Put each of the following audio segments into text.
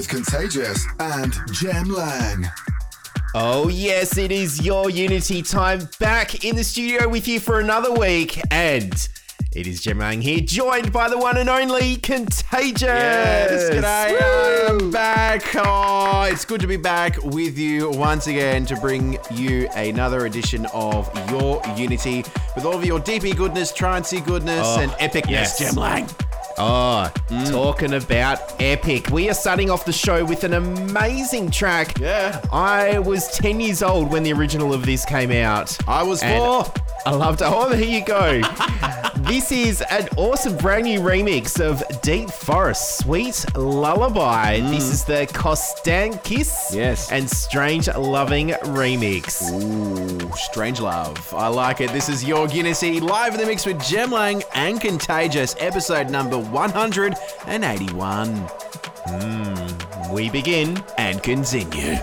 with Contagious and Jem Lang. Oh, yes, it is your Unity time back in the studio with you for another week. And it is Jem Lang here, joined by the one and only Contagious. Yes, g'day. I'm back. Oh, it's good to be back with you once again to bring you another edition of your Unity with all of your DP goodness, trancey goodness, Oh, and epicness. yes. Jem Lang. Oh, Mm. talking about epic. We are starting off the show with an amazing track. Yeah. I was 10 years old when the original of this came out. I was four. I loved it. Oh, there you go. this is an awesome brand new remix of Deep Forest Sweet Lullaby. This is the Kostakis Mm. Yes. and Strange Loving remix. Ooh, strange love. I like it. This is your Unity live in the mix with Jem Lang and Contagious, episode number 181. We begin. And continue.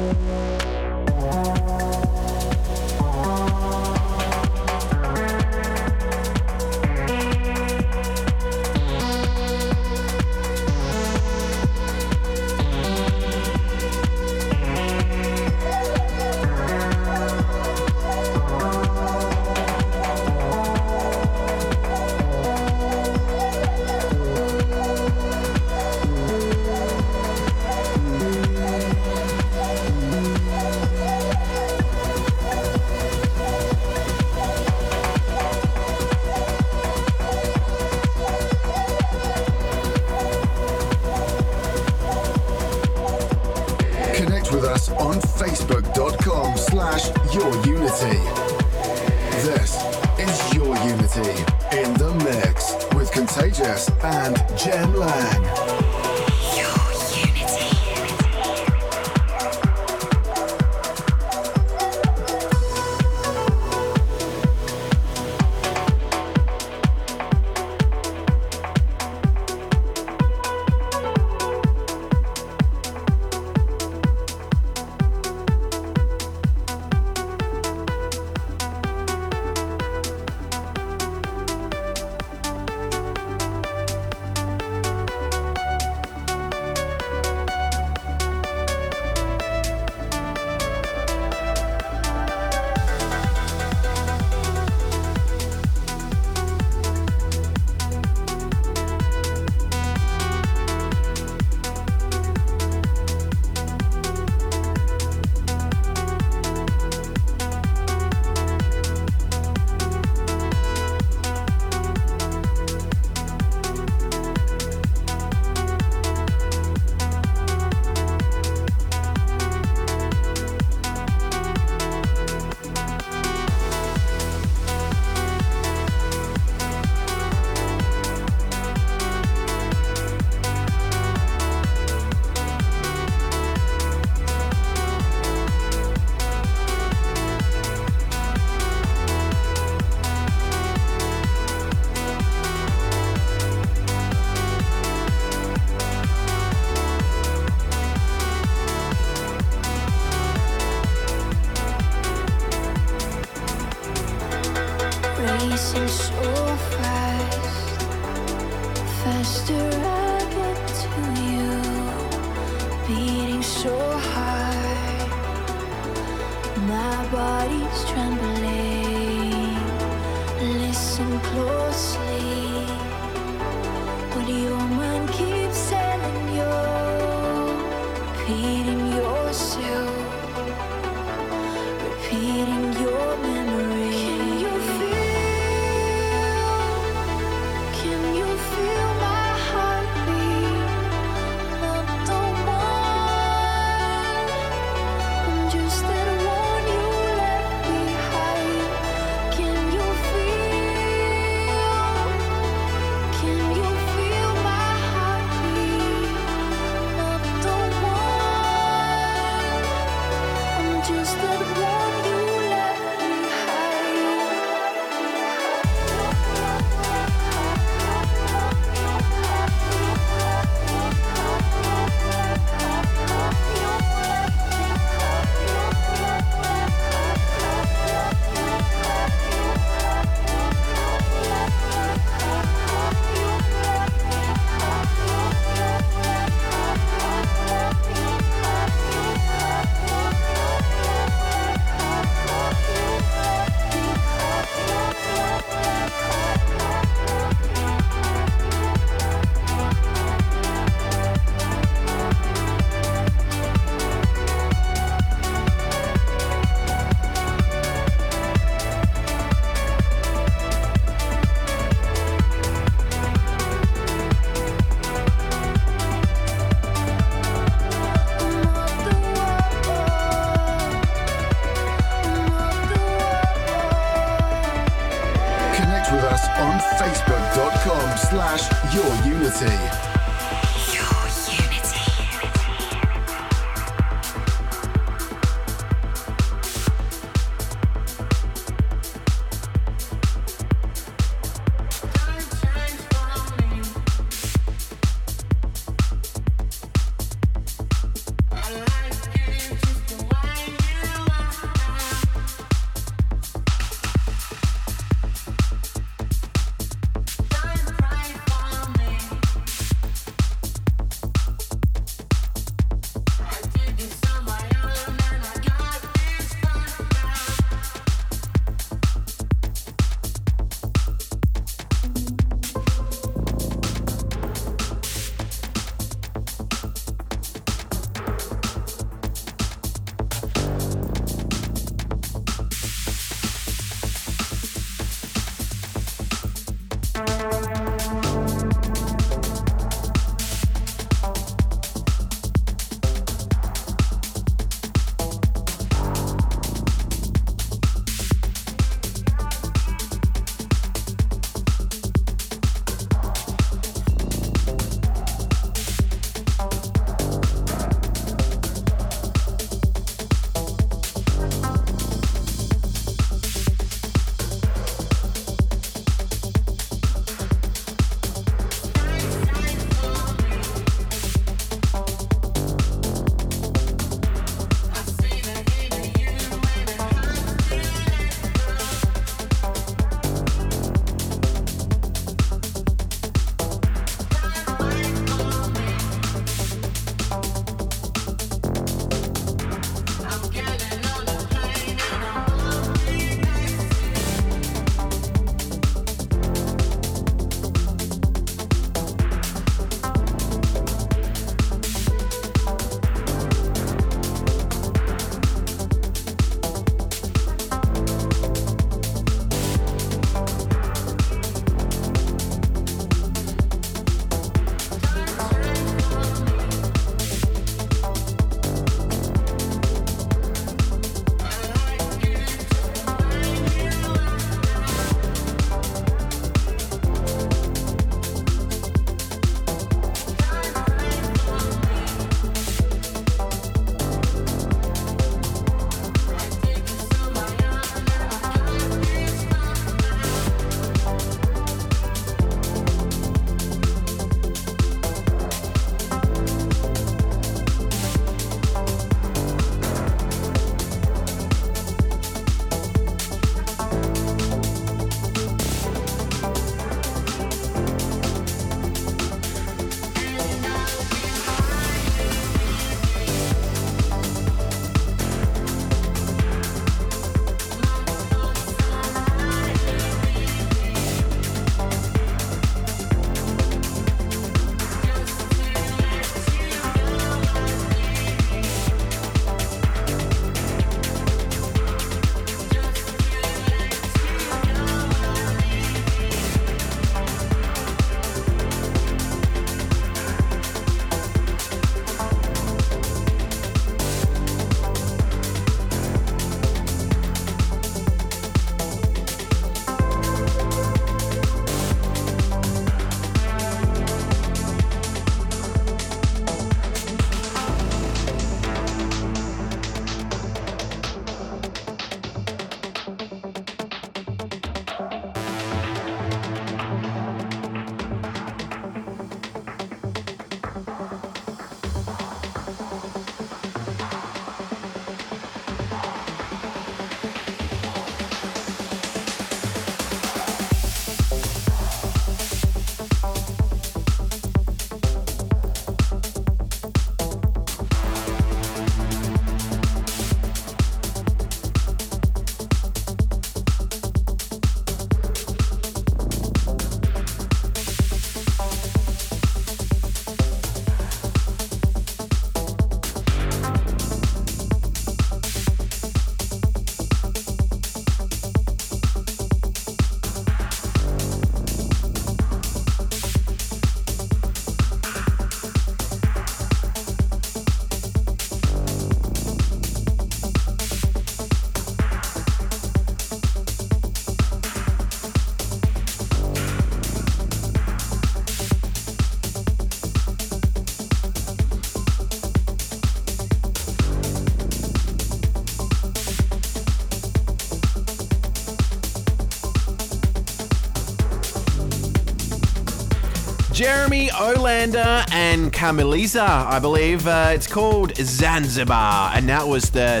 Jeremy and Kamaliza, I believe. Uh, it's called Zanzibar, and that was the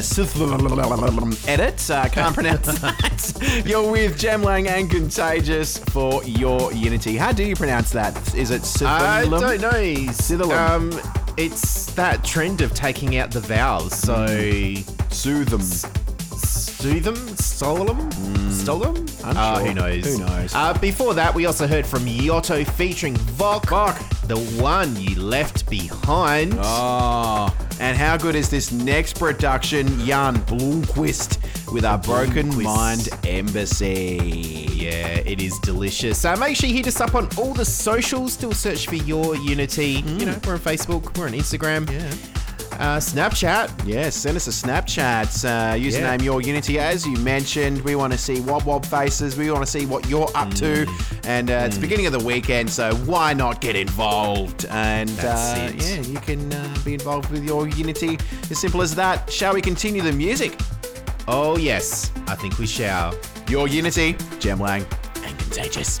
edit. Uh, can't pronounce that. You're with Jem Lang and Contagious for your Unity. How do you pronounce that? Is it I Sithalum? don't know. Sithalum. Um, it's that trend of taking out the vowels. So, Soothe them. stew them, stole them, stole them. Unsure. Uh, who knows? Who knows? Uh, before that, we also heard from Yotto featuring Vok, the one you left behind. Oh, and how good is this next production, Jan Blomqvist with our Broken Blomqvist. Mind Embassy? Yeah, it is delicious. So make sure you hit us up on all the socials. Still search for your Unity. You hmm. know, we're on Facebook, we're on Instagram, Yeah. Uh, Snapchat. Yes, send us a Snapchat. Uh, username Your Unity, as you mentioned. We want to see Wob Wob faces. We want to see what you're up to. Mm. And uh, it's the beginning of the weekend, so why not get involved? And uh, yeah, you can uh, be involved with Your Unity. As simple as that. Shall we continue the music? Oh, yes, I think we shall. Your Unity, Jem Lang, and Contagious.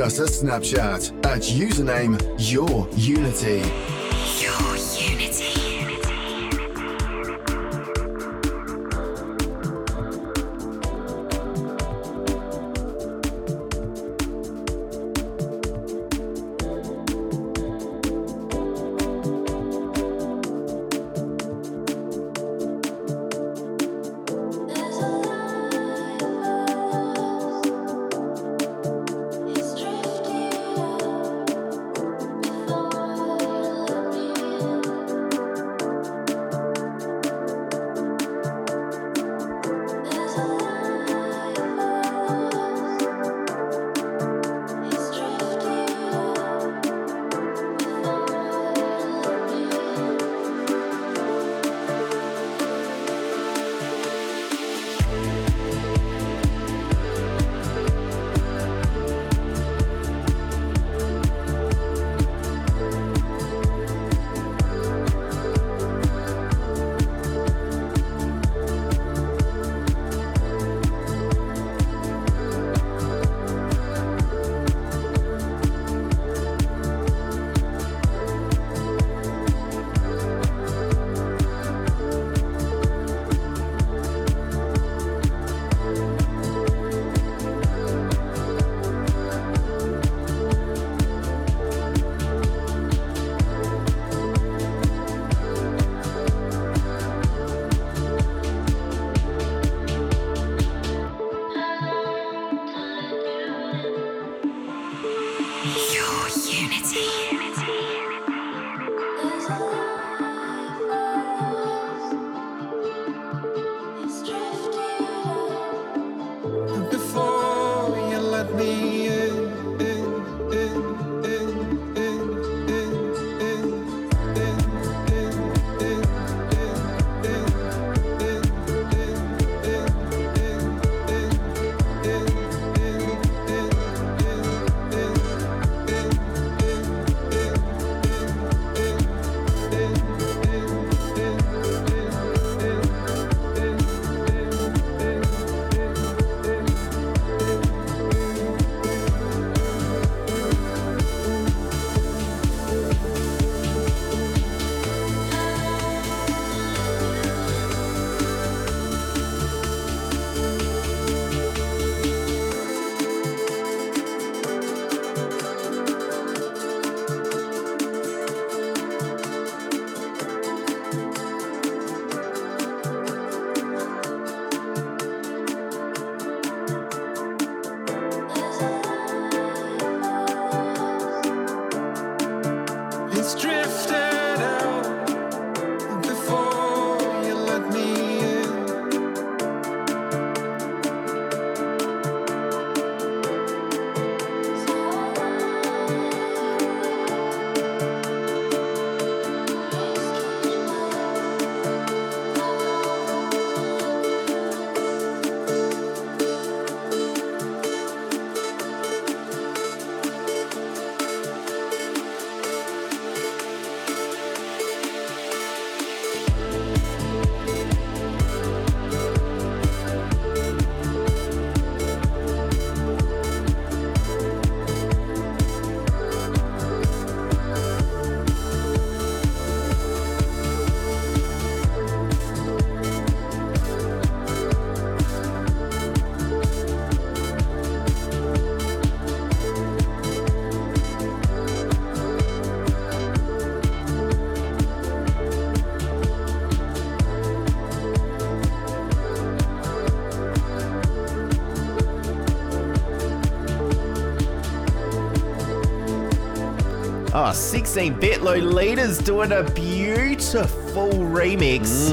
Us a Snapchat at username Your Oh, 16 bit Lolita's doing a beautiful remix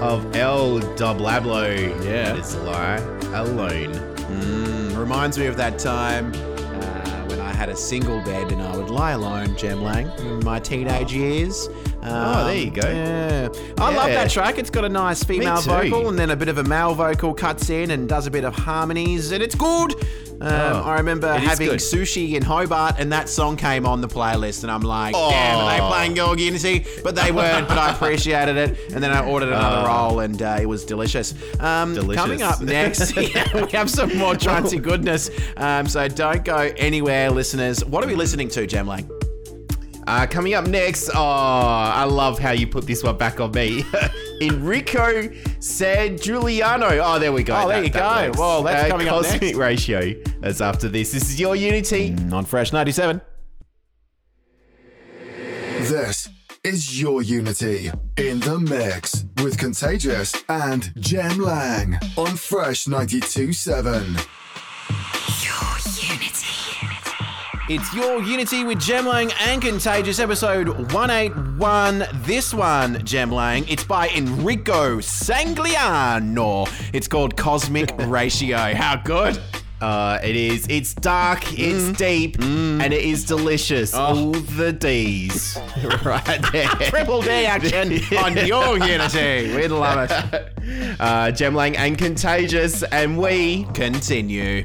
of El Doblado. Yeah. It's lie alone. Mm, reminds me of that time uh, when I had a single bed and I would lie alone, Jem Lang, in my teenage years. Uh, Oh, there you go. Yeah. I love that track. It's got a nice female vocal and then a bit of a male vocal cuts in and does a bit of harmonies, and it's good. Um, I remember Oh, it is having good. sushi in Hobart, and that song came on the playlist, and I'm like, damn, are they Oh. playing Your Unity? But they weren't, but I appreciated it. And then I ordered another roll, and uh, it was delicious. Um, Oh. Delicious. Coming up next, yeah, we have some more trancey goodness. Um, so don't go anywhere, listeners. What are we listening to, Jem Lang? Uh, coming up next, oh, I love how you put this one back on me. Enrico Sangiuliano. Oh, there we go. Oh, there you go. works. Well, that's Uh, coming up Cosmic next. Ratio. That's after this. This is your Unity. On Fresh 97. This is your Unity in the mix with Contagious and Jem Lang on Fresh 92.7. It's your Unity with Jem Lang and Contagious, episode 181. This one, Jem Lang, it's by Enrico Sangiuliano. It's called Cosmic Ratio. How good? Uh, it is. It's dark, it's Mm. deep, and it is delicious. Oh. All the D's. right there. Triple D action on your Unity. We love it. Uh, Jem Lang and Contagious, and we Continue.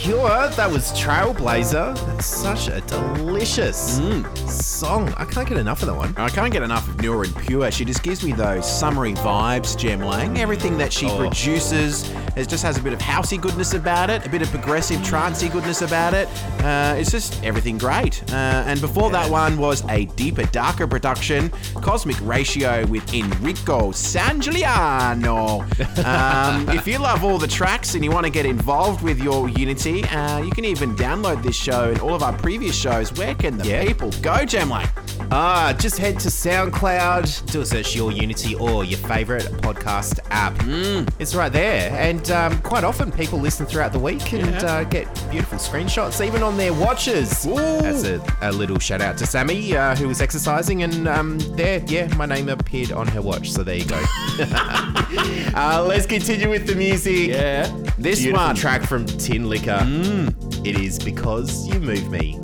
Pure, that was Trailblazer. That's such a delicious song. I can't get enough of that one. I can't get enough of Nora en Pure. She just gives me those summery vibes, Jem Lang. Everything that she Oh. produces it just has a bit of housey goodness about it, a bit of progressive trancey goodness about it. Uh, it's just everything great. Uh, and before that one was a deeper, darker production, Cosmic Ratio with Enrico Sangiuliano. Um, if you love all the tracks and you want to get involved with your Unity, uh, you can even download this show and all of our previous shows. Where can the Yeah. people go, Jem Lang? Ah, just head to SoundCloud, do a search Your Unity or your favorite podcast app. It's right there. And um, quite often people listen throughout the week and Yeah. uh, get beautiful screenshots, even on their watches. Ooh. That's a, a little shout out to Sammy, uh, who was exercising, and um, there, yeah, my name appeared on her watch. So there you go. uh, let's continue with the music. Yeah. This Beautiful one. track from Tinlicker. It is because you move me.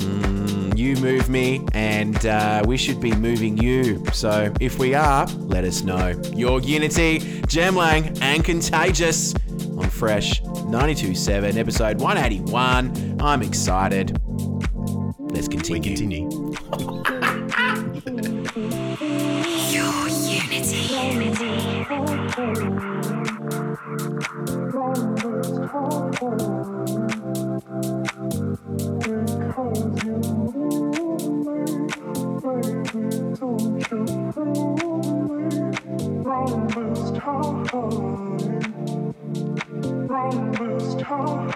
You move me, and uh, we should be moving you. So if we are, let us know. Your Unity, Jem Lang, and Contagious on Fresh 92.7, episode 181. I'm excited. Let's continue. We continue. continue. Your unity. Rain this time,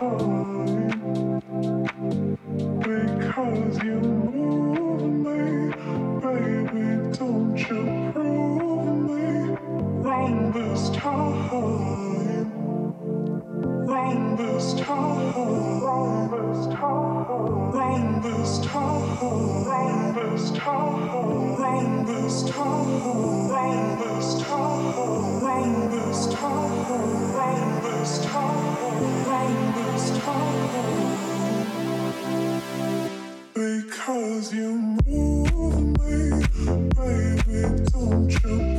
rain this time, rain this time, rain this time. Because you move me, baby, don't you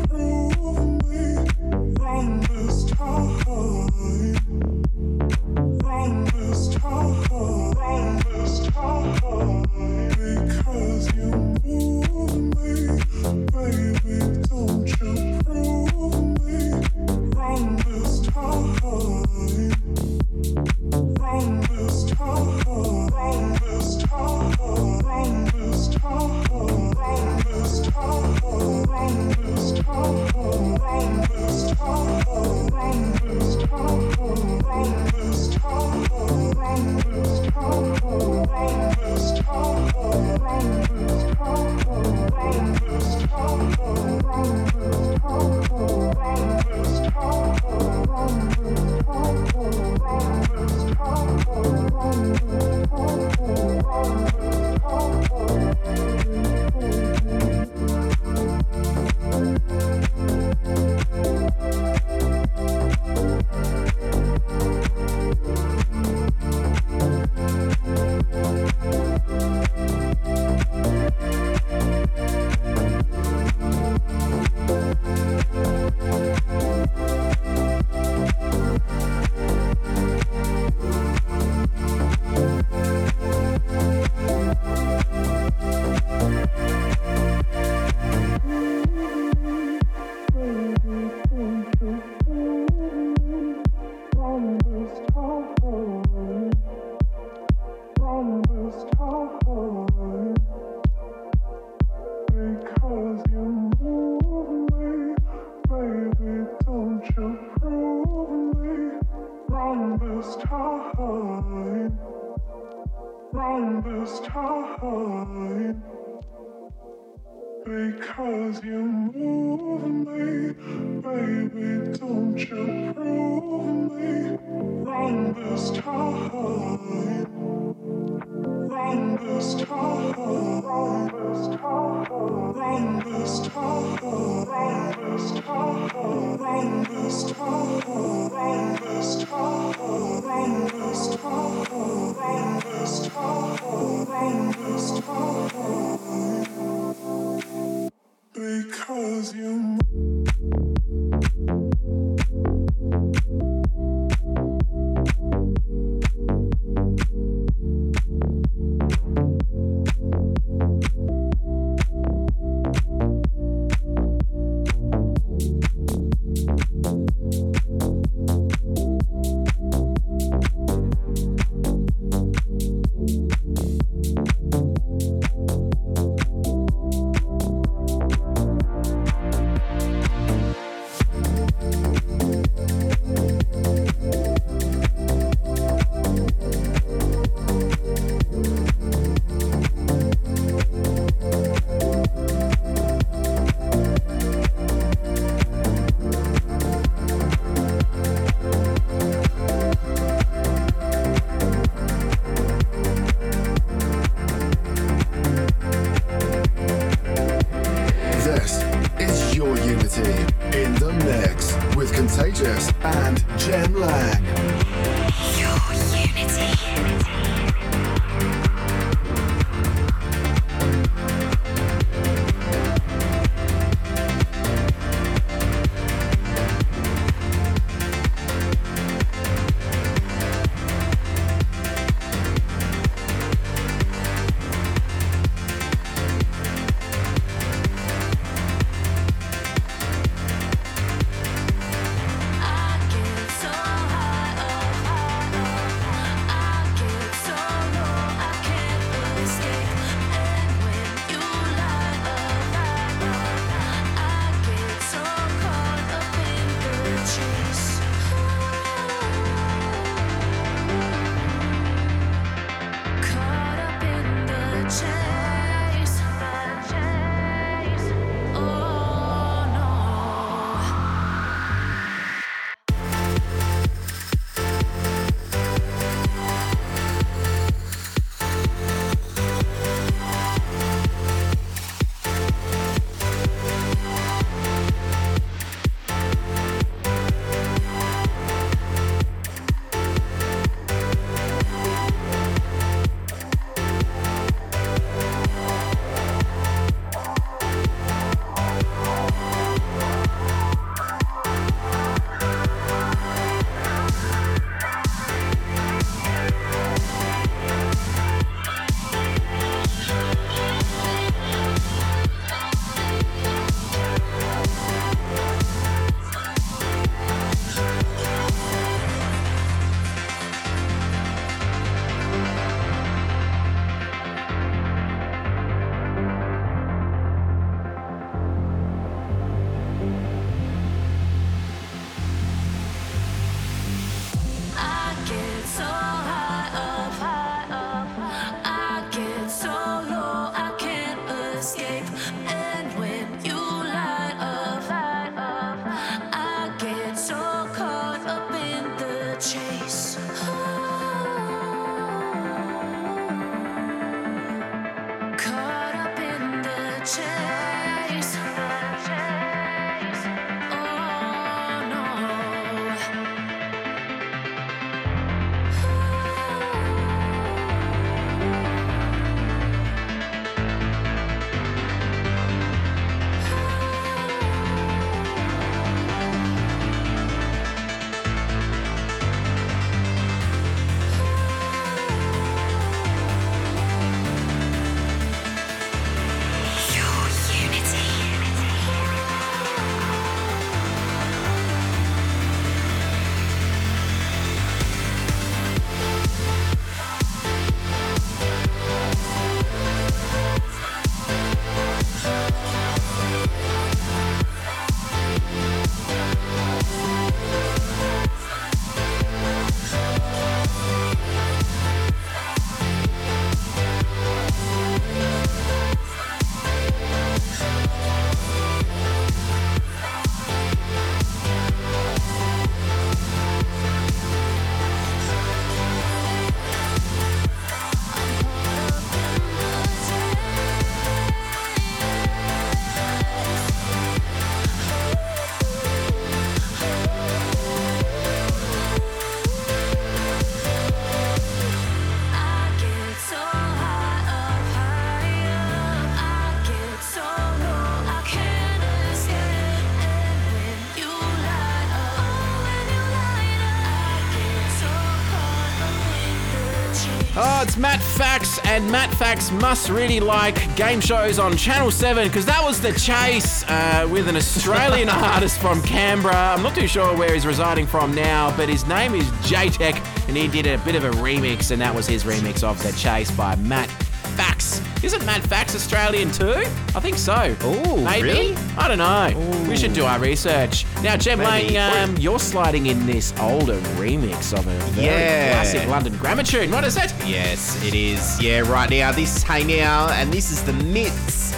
And Matt Fax must really like game shows on Channel 7 because that was The Chase uh, with an Australian artist from Canberra. I'm not too sure where he's residing from now, but his name is Jaytech, and he did a bit of a remix, and that was his remix of The Chase by Matt Fax. Isn't Matt Fax Australian too? I think so. Ooh, Maybe? really? I don't know. We should do our research. Now, Jem Maybe. Um, you're sliding in this older remix of a very Yeah. classic London grammar tune. What is it? Yes, it is. Yeah, right now. This is Hey Now, and this is the MITS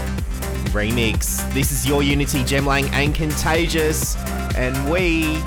remix. This is Your Unity, Jem Lang, and Contagious, and we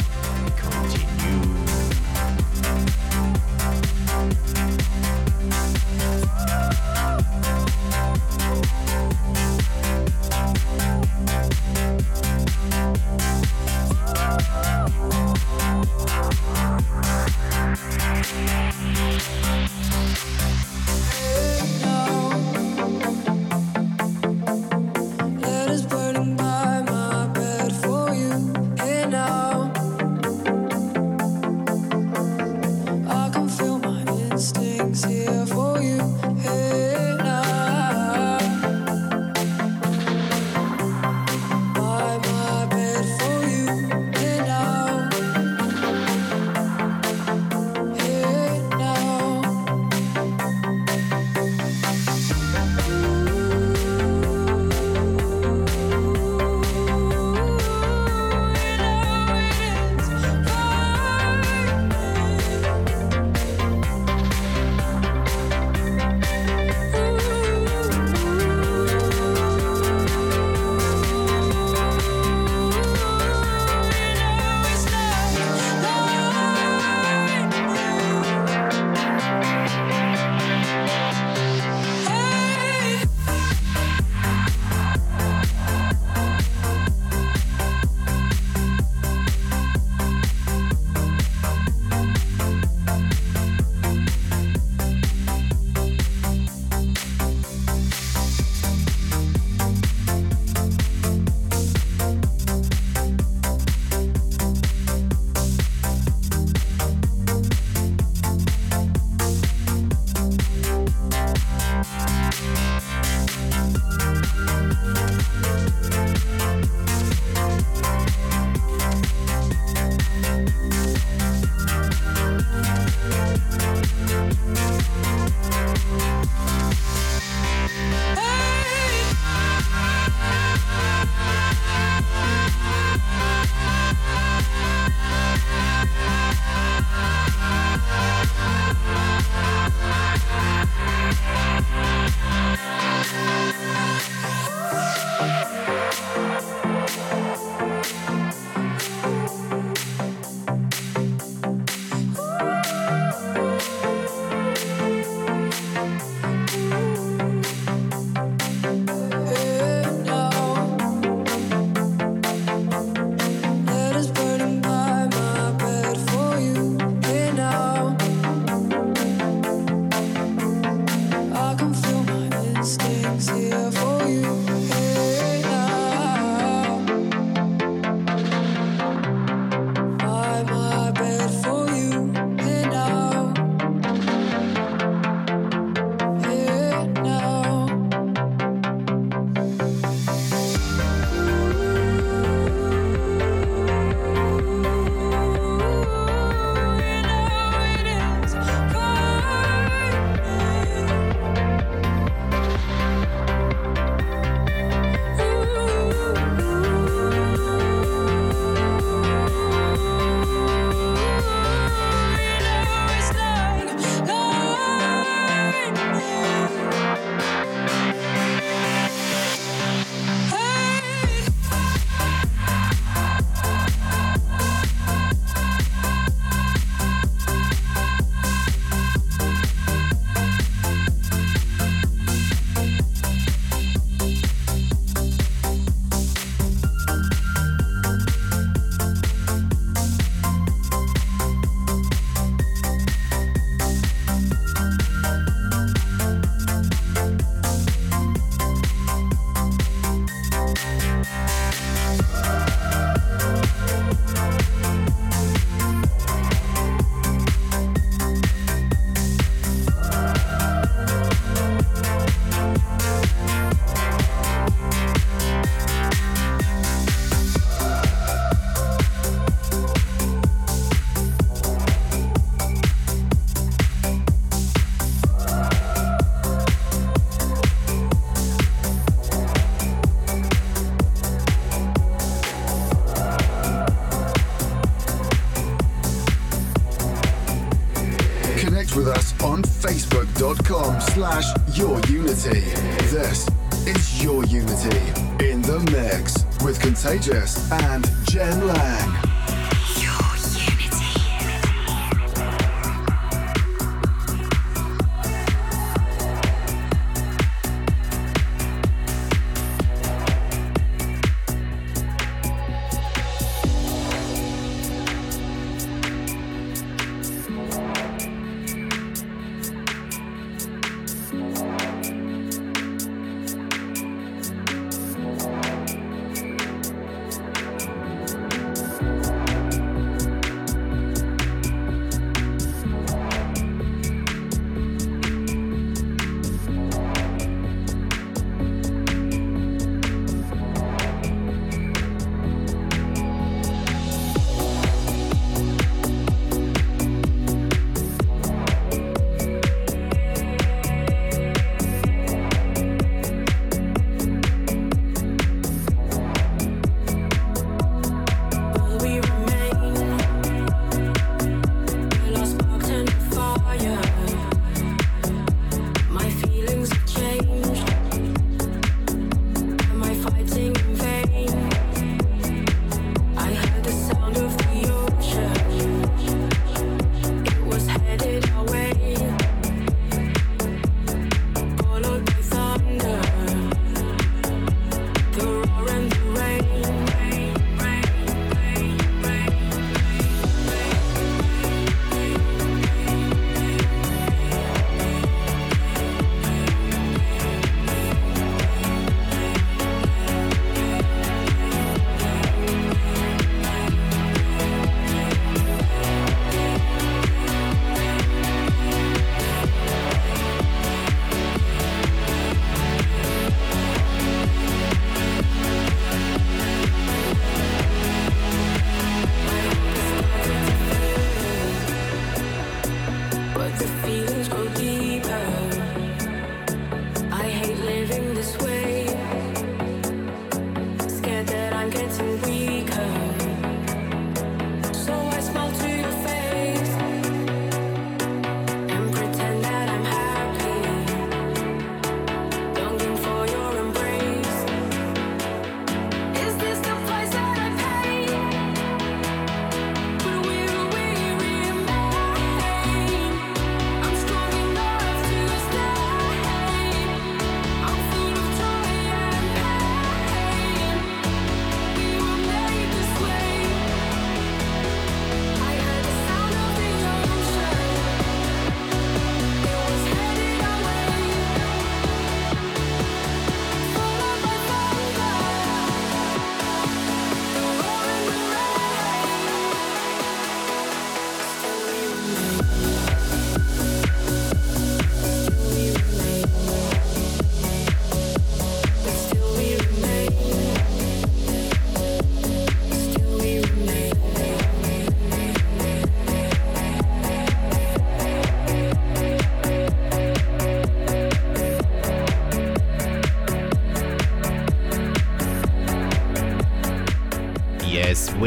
your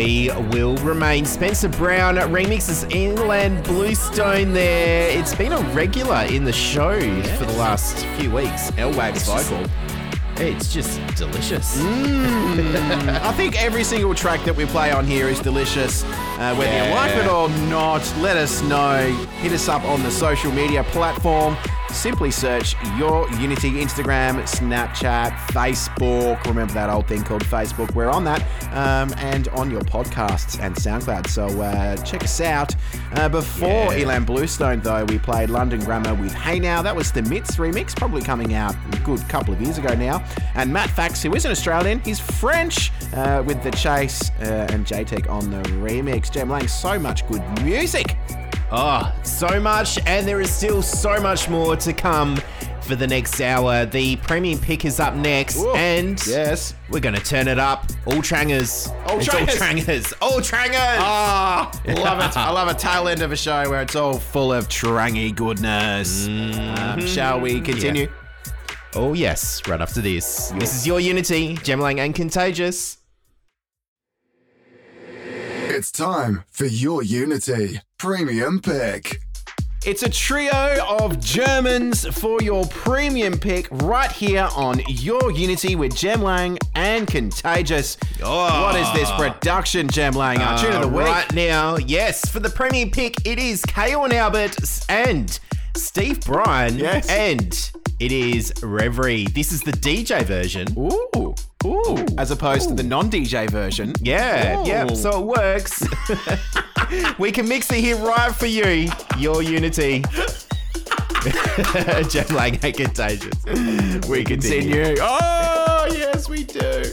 we will remain. Spencer Brown remixes Ilan Bluestone there. It's been a regular in the show for the last few weeks. Elwag's vocal. It's just delicious. I think every single track that we play on here is delicious. Uh, whether you like it or not, let us know. Hit us up on the social media platform. Simply search Your Unity Instagram, Snapchat, Facebook. Remember that old thing called Facebook? We're on that. Um, and on your podcasts and SoundCloud. So uh, check us out. Uh, before Yeah. Ilan Bluestone, though, we played London Grammar with Hey Now. That was the MITS remix, probably coming out a good couple of years ago now. And Matt Fax, who isn't Australian, he's French, uh, with The Chase uh, and Jaytech on the remix. Jem Lang, so much good music. Oh, so much, and there is still so much more to come for the next hour. The premium pick is up next, Ooh, and yes. we're going to turn it up. All trangers. All It's trangers. All trangers. All trangers. Ah, love it. I love a tail end of a show where it's all full of trangy goodness. Um, shall we continue? Oh, yes, right after this. This is your Unity, Jem Lang and Contagious. It's time for your Unity Premium Pick. It's a trio of Germans for your premium pick right here on Your Unity with Jem Lang and Contagious. What is this production, Jem Lang? Our tune of the Uh, week. Right now, yes, for the premium pick, it is Kyau and Albert and Steve Brian. Yes. And it is Reverie. This is the DJ version. Ooh, ooh, as opposed to the non-DJ version. Yeah, Ooh. yeah. So it works. we can mix it here right for you. Your Unity. Jem Lang ain't contagious. We continue. Continue. Oh, yes, we do.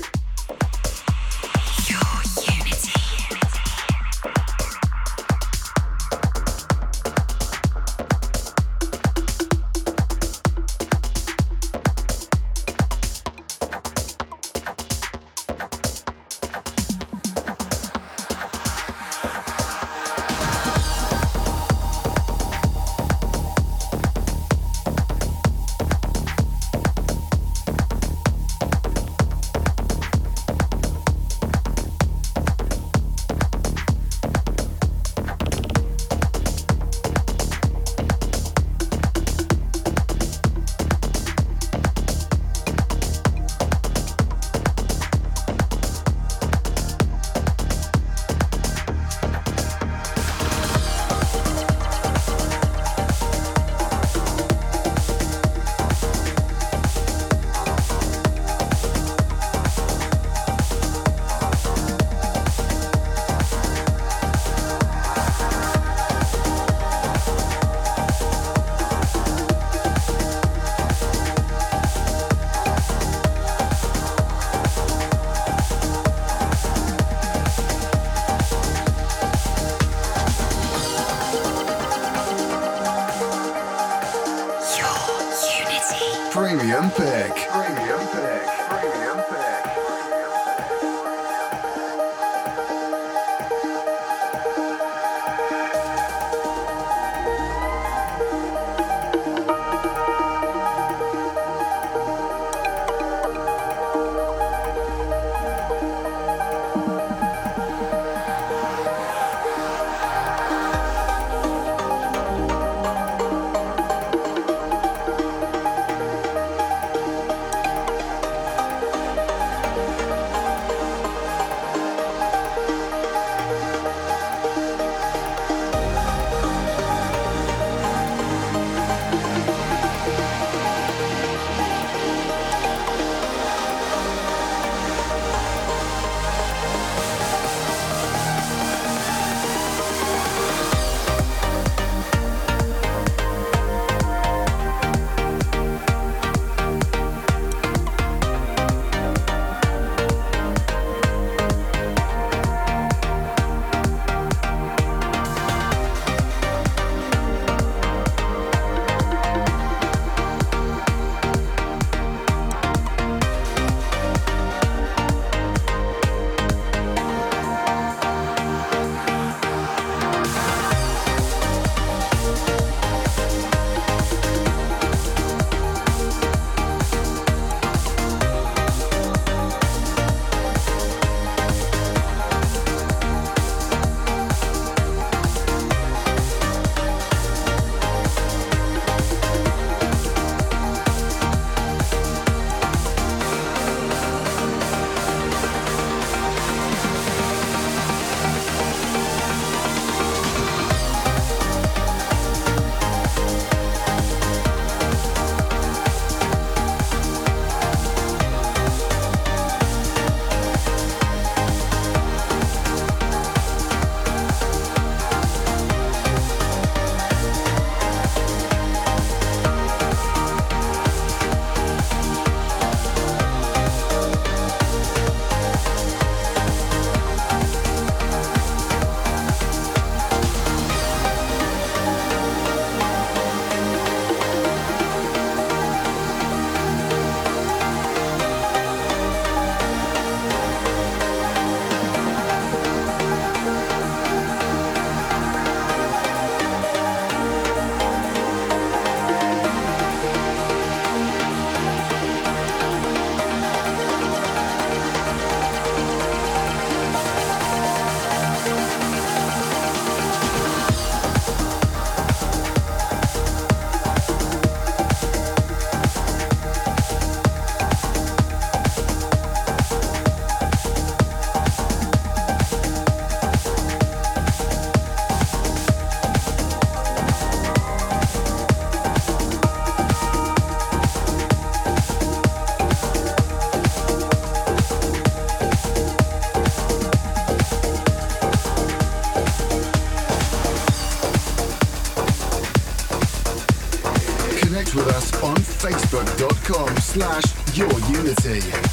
Slash your unity.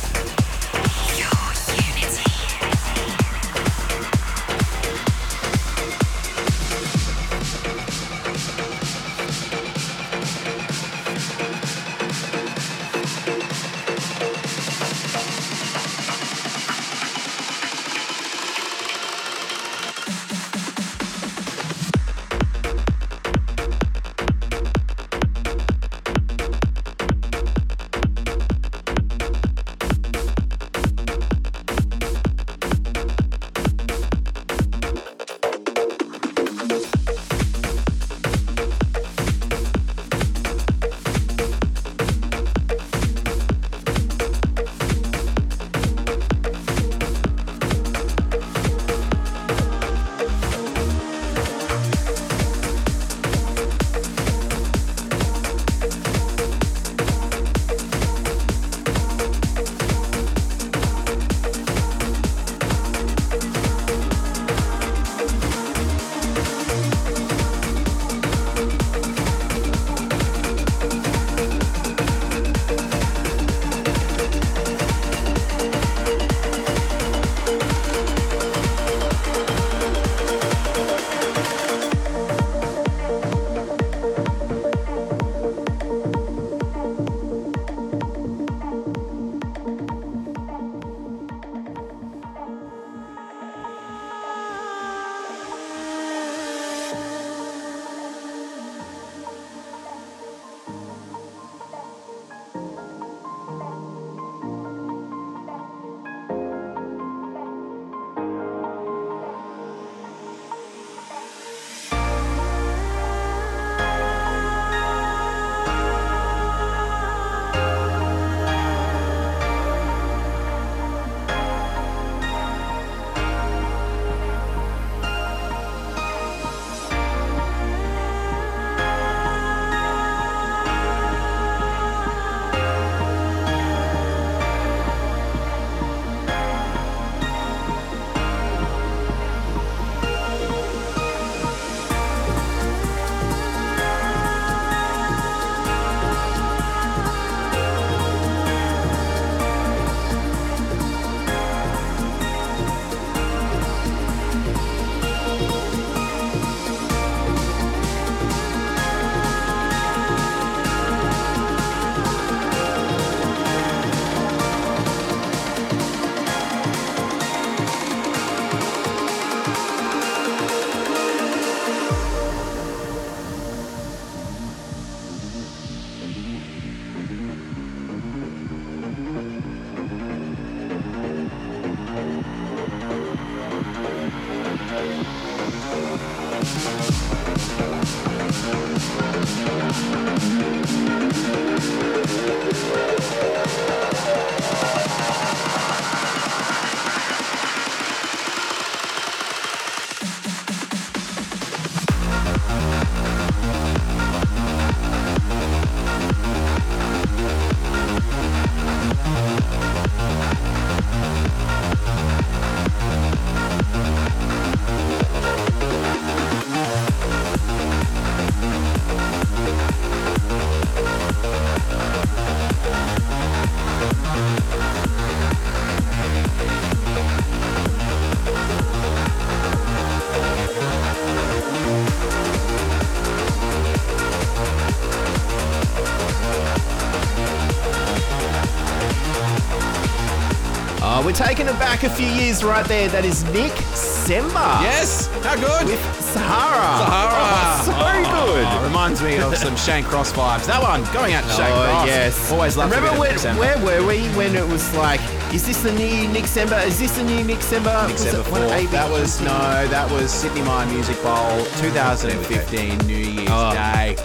Taking it back a few years right there. That is Nick Sember. Yes, how good? With Sahara. Sahara. Oh, oh so good. Oh, reminds me of some Shane Cross vibes. That one, going out to Shane Oh, Cross. yes. Always loved Remember when, where were we when it was like, is this the new Nick Sember? Is this the new Nick Sember? Nick Was said it before. when AB That was no, that was Sidney Myer Music Bowl 2015 New Year's Oh. Day.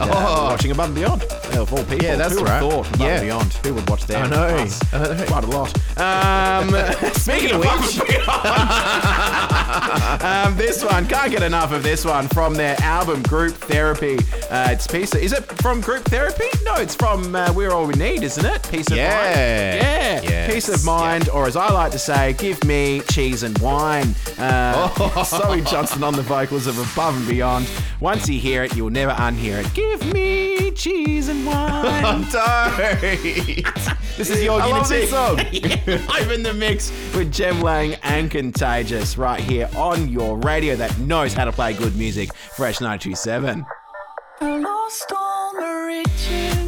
And uh, Oh. watching Above and Beyond. Of all people. Yeah, that's Who right. thought Above Yeah. and Beyond? Who would watch that? I know. I know. Quite a lot. Um, speaking of which, um, this one, can't get enough of this one from their album Group Therapy. Uh, it's Piece of, is it from Group Therapy? No, it's from uh, We're All We Need, isn't it? Peace of Yeah. Mind. Yeah. Yes. Peace of Mind, or as I like to say, give me cheese and wine. Uh, Zoe Johnston on the vocals of Above and Beyond. Once you hear it, you'll never unhear it. Give Give me cheese and wine. I'm tired. this is your I love this song. I'm in the mix with Jem Lang and Contagious right here on your radio that knows how to play good music. Fresh 927. Lost riches.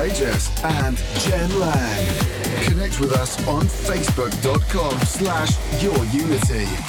Contagious and Jem Lang. Connect with us on facebook.com slash yourunity.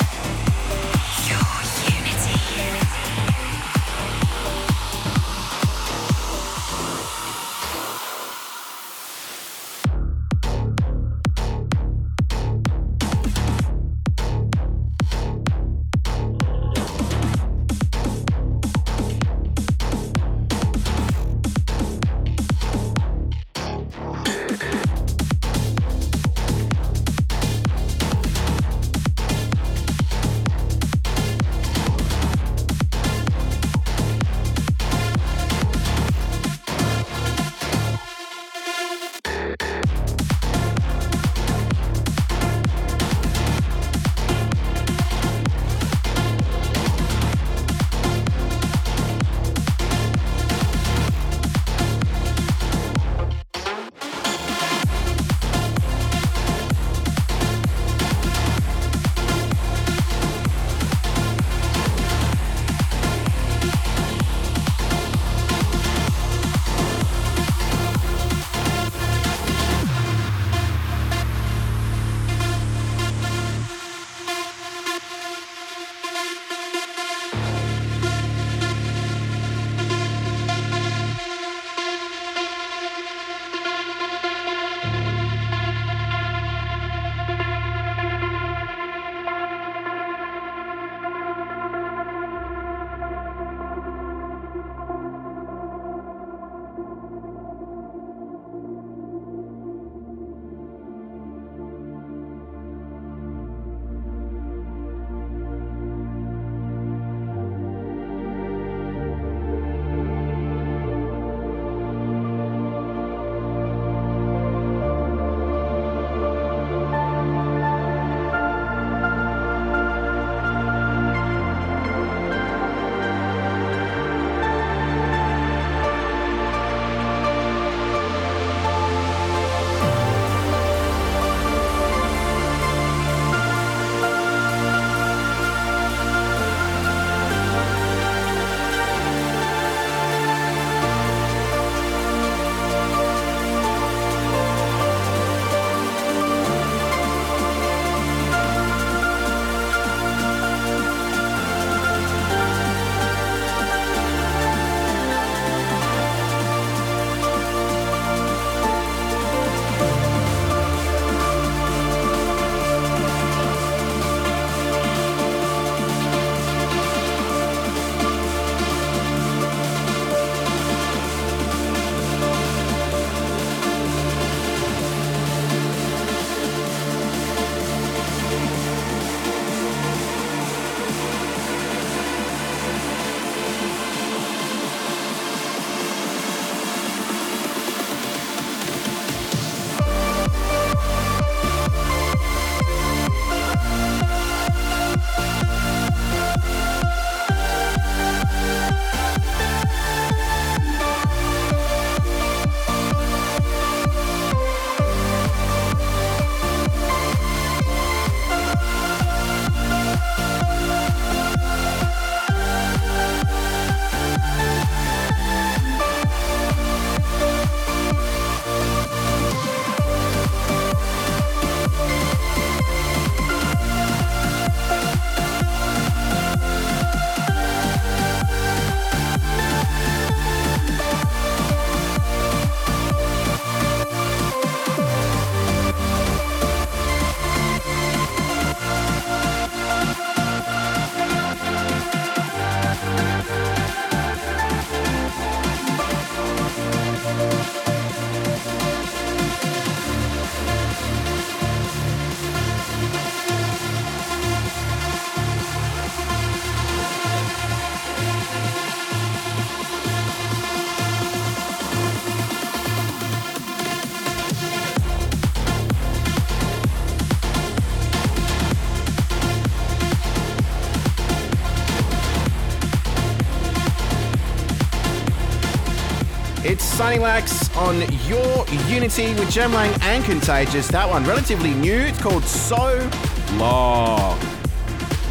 Sunny Lax on Your Unity with Jem Lang and Contagious. That one, relatively new. It's called So Long.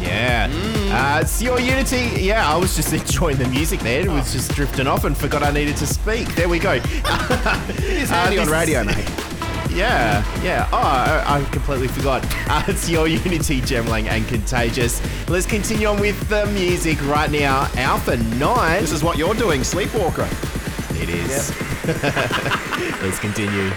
Yeah. Uh, it's your Unity. Yeah, I was just enjoying the music there. It was just drifting off and forgot I needed to speak. There we go. It's handy Uh, on radio, mate. Yeah, yeah. Oh, I, I completely forgot. Uh, it's your Unity, Jem Lang, and Contagious. Let's continue on with the music right now. Alpha 9. This is what you're doing, Sleepwalker. Is. Let's continue.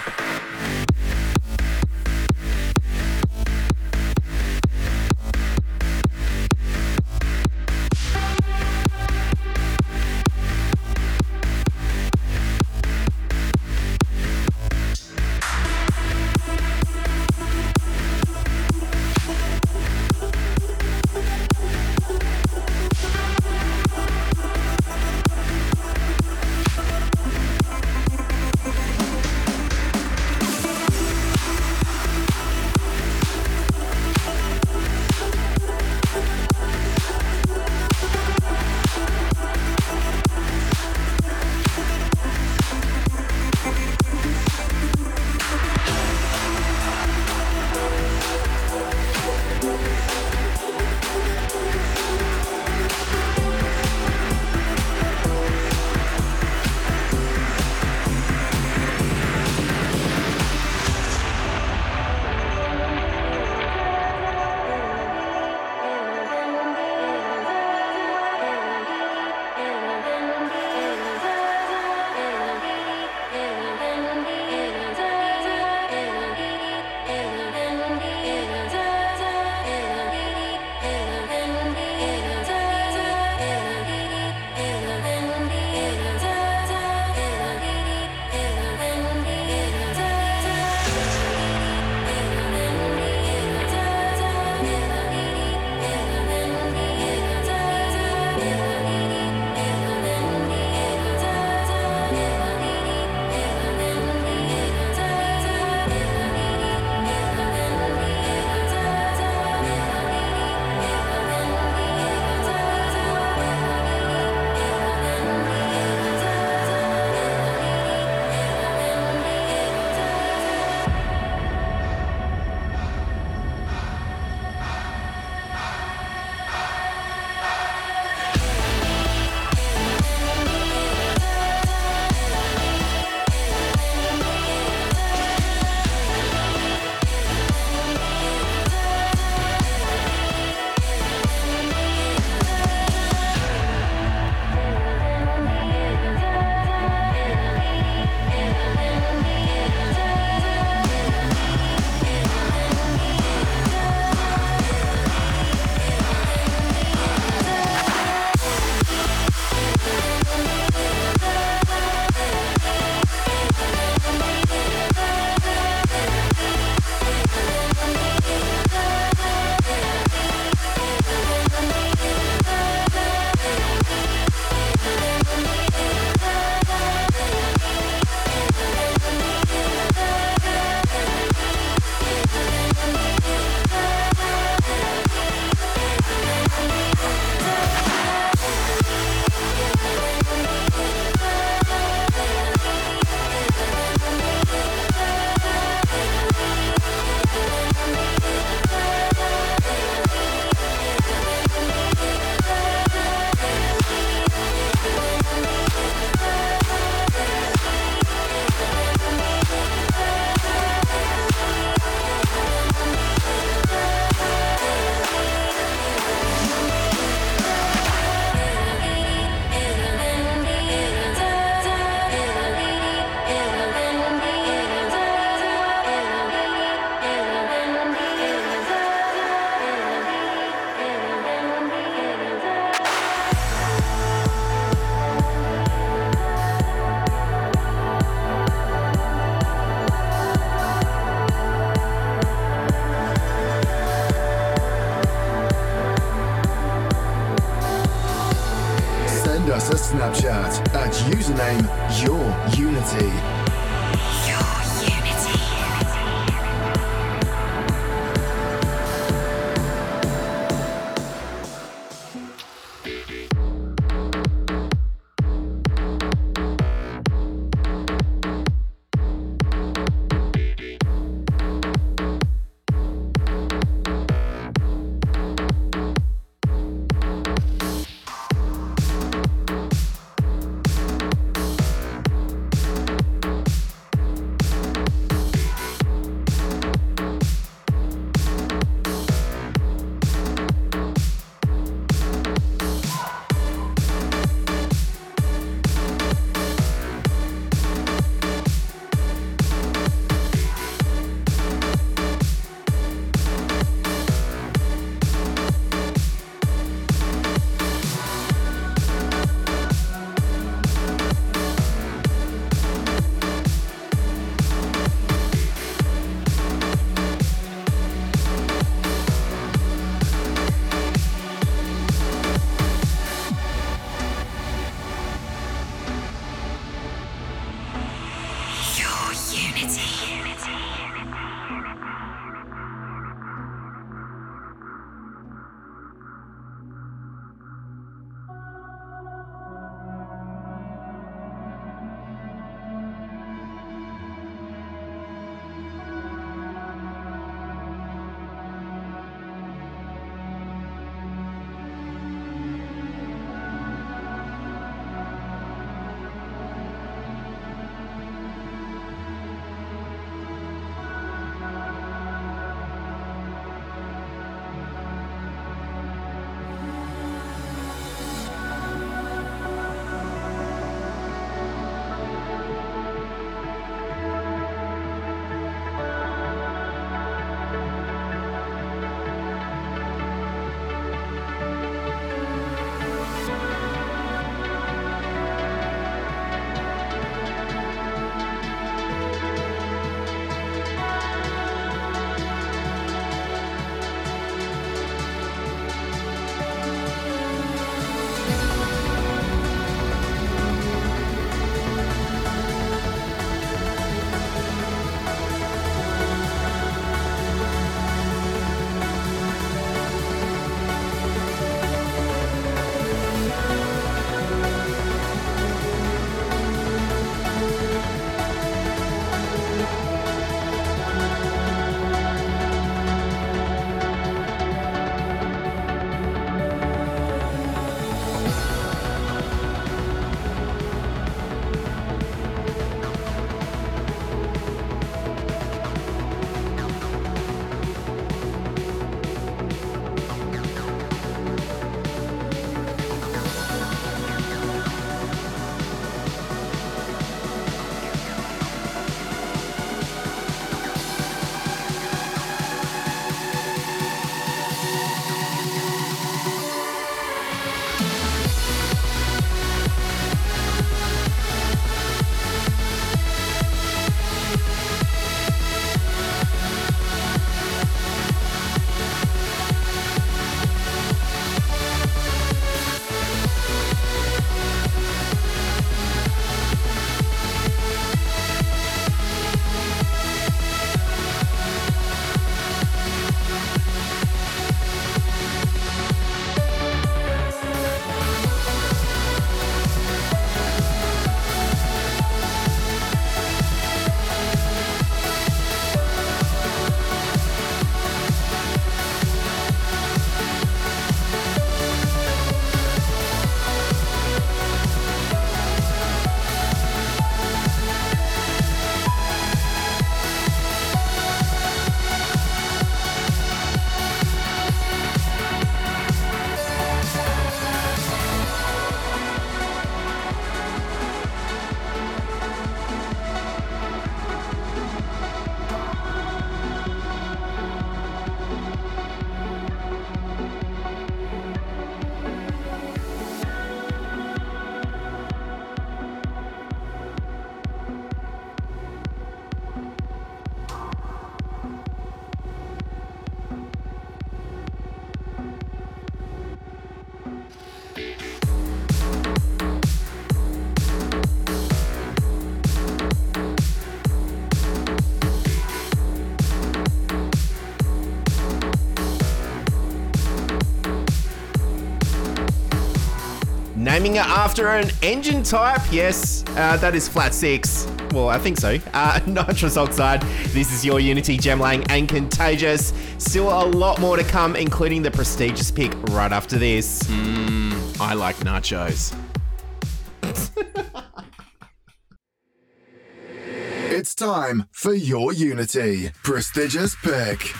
Naming it after an engine type. Yes, uh, that is flat six. Well, I think so. Uh, nitrous oxide. This is your Unity Jem Lang and Contagious. Still a lot more to come, including the prestigious pick right after this. I like nachos. It's time for your Unity. Prestigious pick.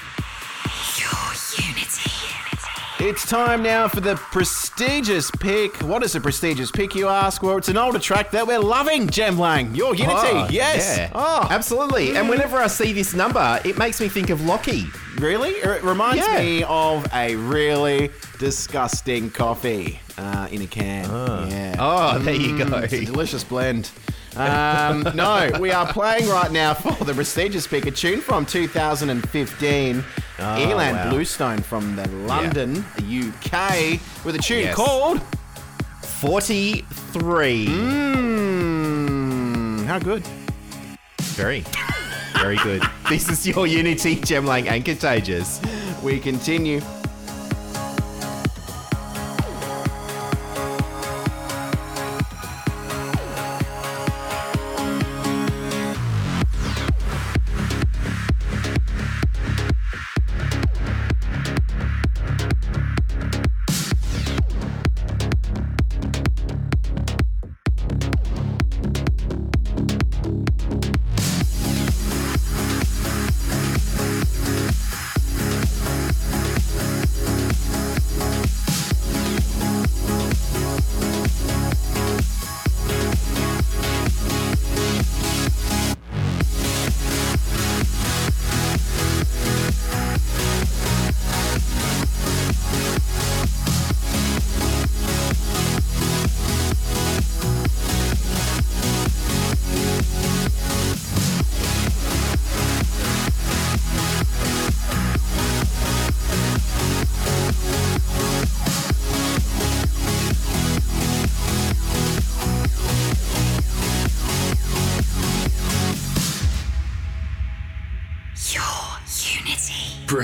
It's time now for the prestigious pick. What is a prestigious pick, you ask? Well, it's an older track that we're loving, Jem Lang. Your Unity. Oh, yes. yeah. Oh, absolutely. And whenever I see this number, it makes me think of Lockie. really? It reminds Yeah. me of a really disgusting coffee uh, in a can. Yeah. Oh, there you go. It's a delicious blend. Um, no, we are playing right now for the prestigious pick, a tune from 2015, Ilan wow. Bluestone from the London, UK, with a tune Yes. called 43. Mmm. How good. Very, very good. this is your Unity Jem Lang and Contagious. We continue.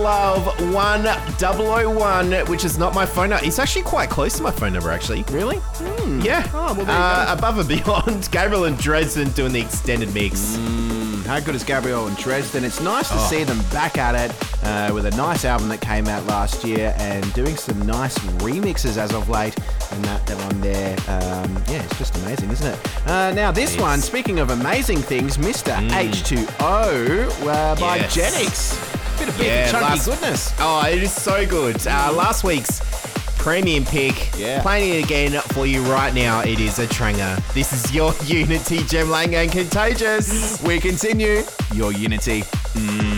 Love 1001, which is not my phone number. It's actually quite close to my phone number, actually. Really? Yeah. Oh, well, uh, Above and beyond, Gabriel and Dresden doing the extended mix. How good is Gabriel and Dresden? It's nice to Oh. see them back at it uh, with a nice album that came out last year and doing some nice remixes as of late. And that, that one there, um, yeah, it's just amazing, isn't it? Uh, now, this Yes. one, speaking of amazing things, Mr. H2O uh, by Yes. Genix. Yeah, chunky last- goodness. Oh, it is so good. Uh, last week's premium pick. Yeah. Playing it again for you right now. It is a tranger. This is your Unity Jem Lang and Contagious. We continue your unity. Mm.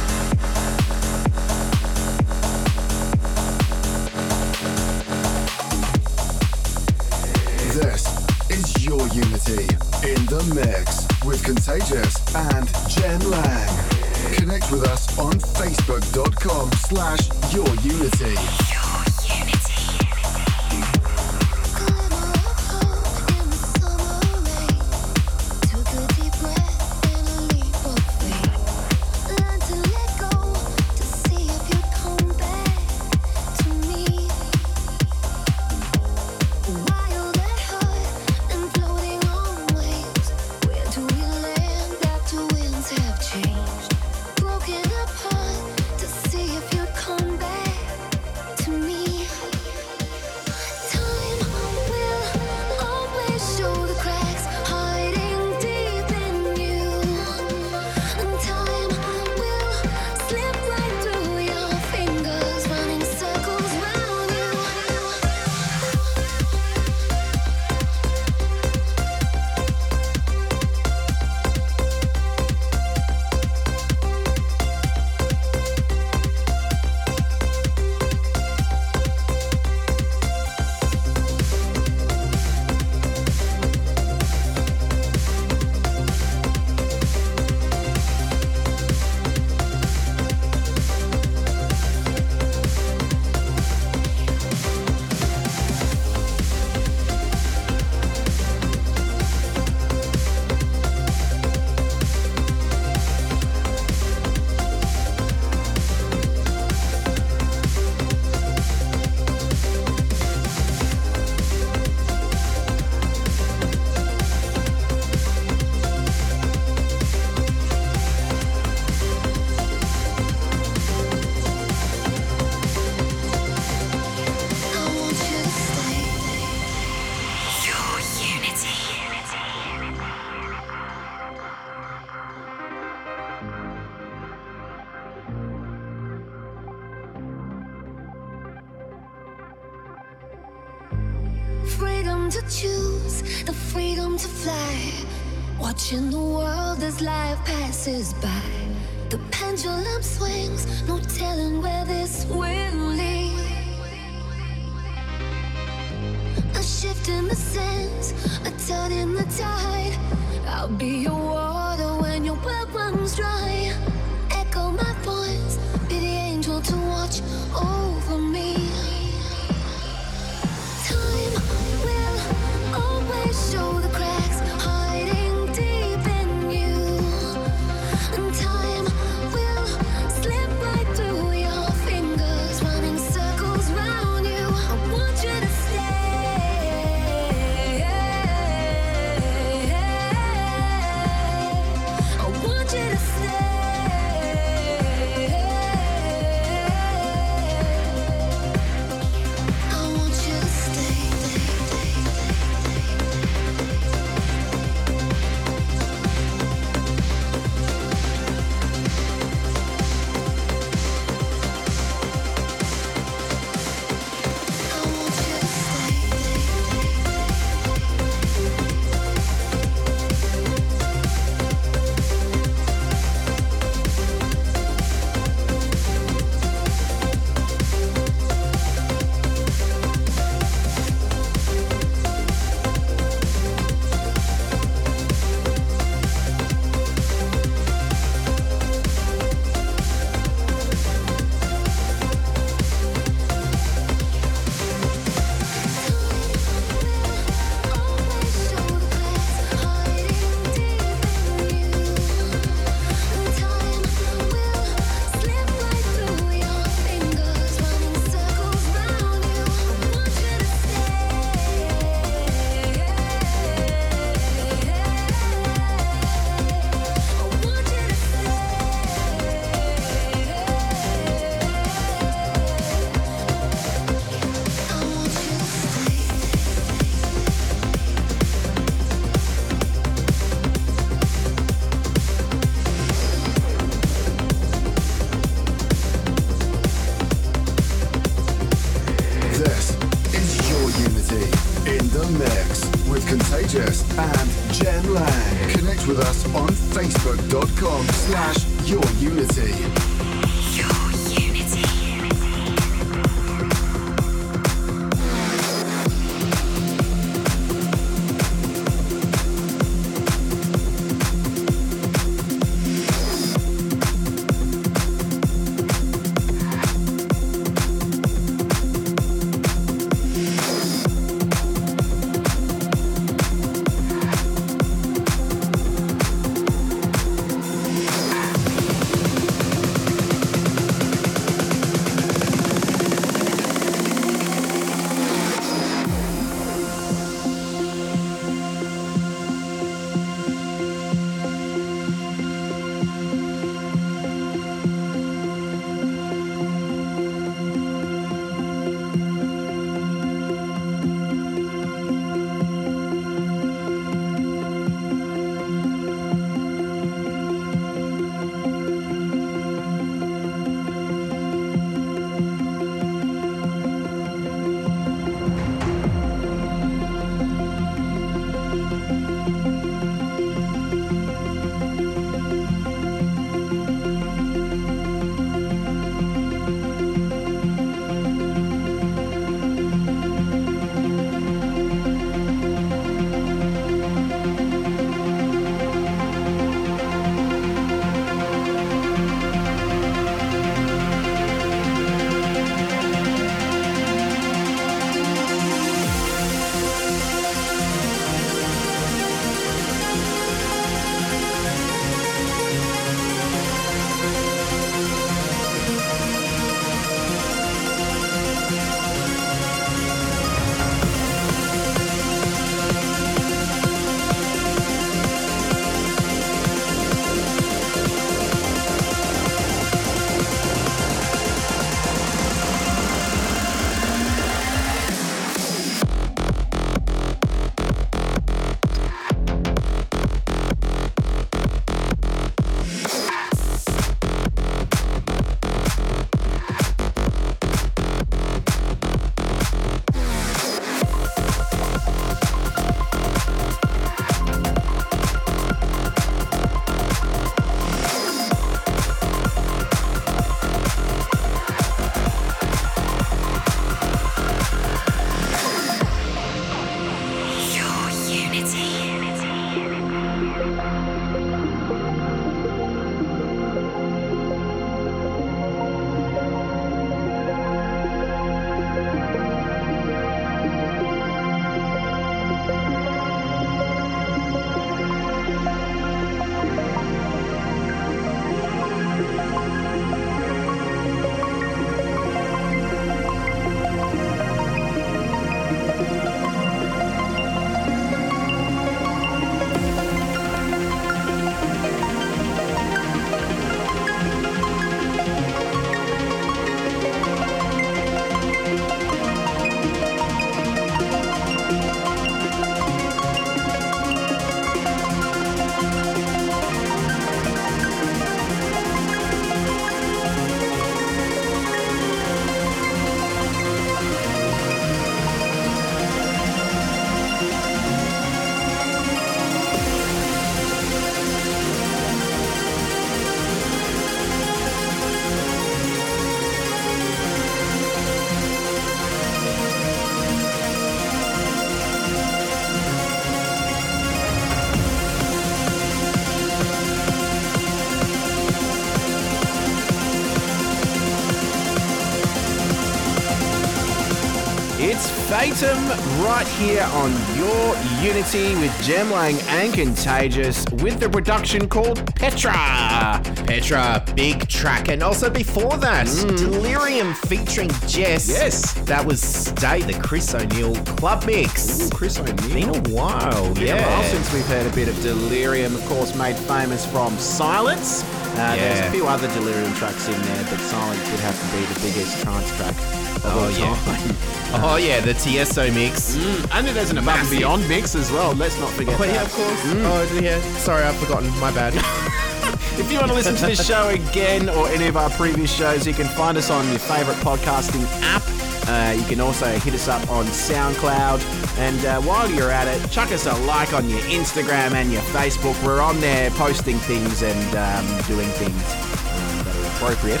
Fatum right here on your Unity with Jem Lang and Contagious with the production called Petra. Petra, big track. And also before that, Delerium featuring JES. Mm. Yes. That was Stay, the Kris O'Neil Club Mix. Kris O'Neil. Been a while, Been yeah. a while since we've heard a bit of Delerium, of course, made famous from Silence. Uh, There's a few other Delerium tracks in there, but Silence would have to be the biggest trance track Oh, all yeah. Oh, yeah, the Tiesto mix. and then there's an Above and Beyond mix as well. Let's not forget Oh, that. yeah, of course. Oh, yeah. Sorry, I've forgotten. My bad. If you want to listen to this show again or any of our previous shows, you can find us on your favourite podcasting app. Uh, you can also hit us up on SoundCloud. And uh, while you're at it, chuck us a like on your Instagram and your Facebook. We're on there posting things and um, doing things um, that are appropriate.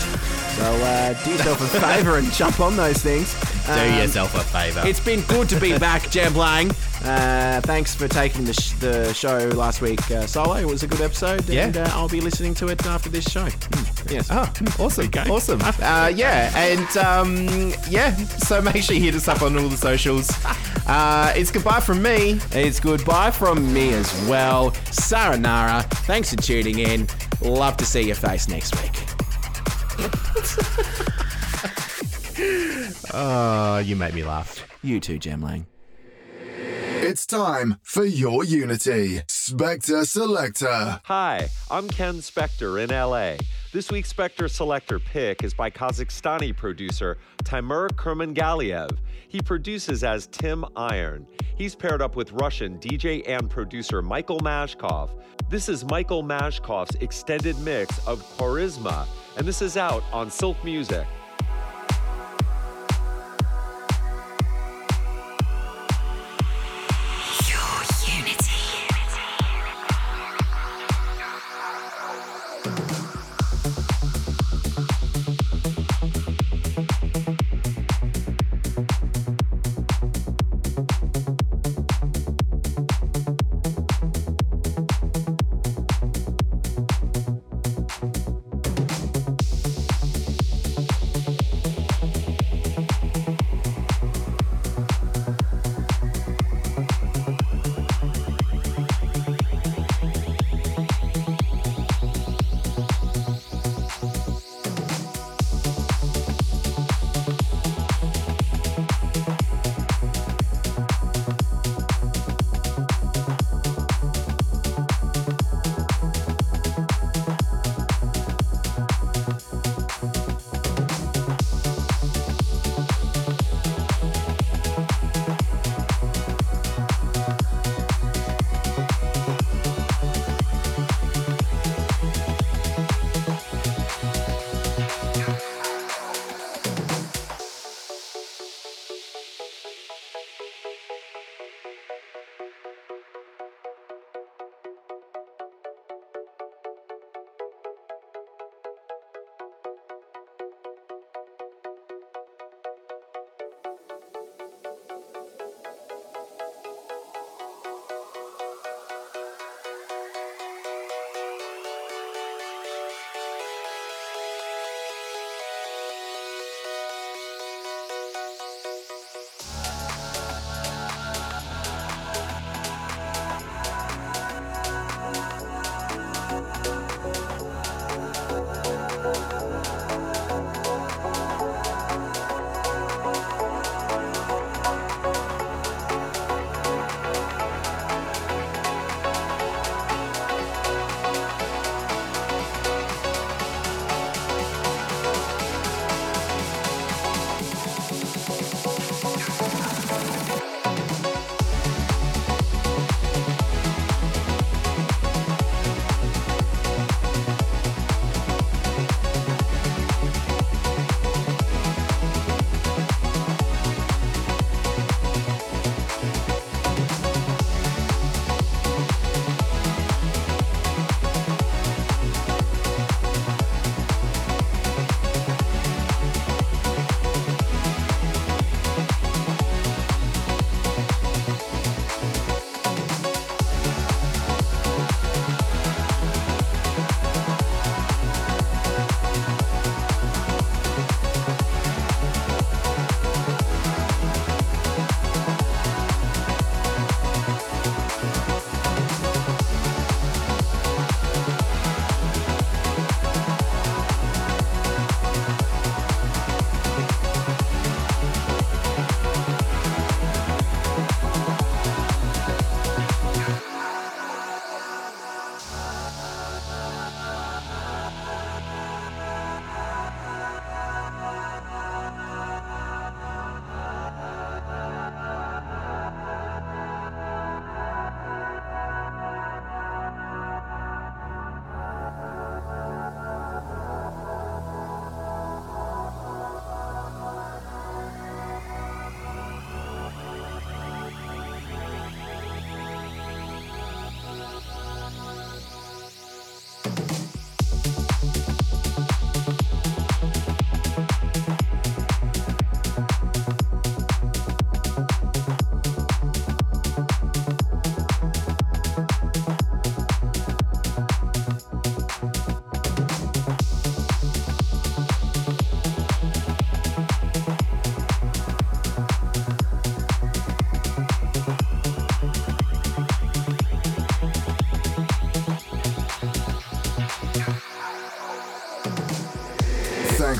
So uh, do yourself a favour and jump on those things. Do Um, yourself a favour. it's been good to be back, Jam Blang. Uh, thanks for taking the, sh- the show last week uh, solo. It was a good episode, Yeah. and uh, I'll be listening to it after this show. Hmm, Yes. Oh, awesome. Okay. Awesome. Uh, yeah, and um, yeah, so make sure you hit us up on all the socials. Uh, it's goodbye from me. It's goodbye from me as well. Saranara, thanks for tuning in. Love to see your face next week. Oh, you make me laugh. You too, Jem Lang. It's time for your Unity. Spector Selector. Hi, I'm Ken Spector in LA. This week's Spector Selector pick is by Kazakhstani producer Timur Kurmangaliev. He produces as Tim Iron. He's paired up with Russian DJ and producer Michael Mashkov. This is Michael Mashkov's extended mix of Quaresma, and this is out on Silk Music.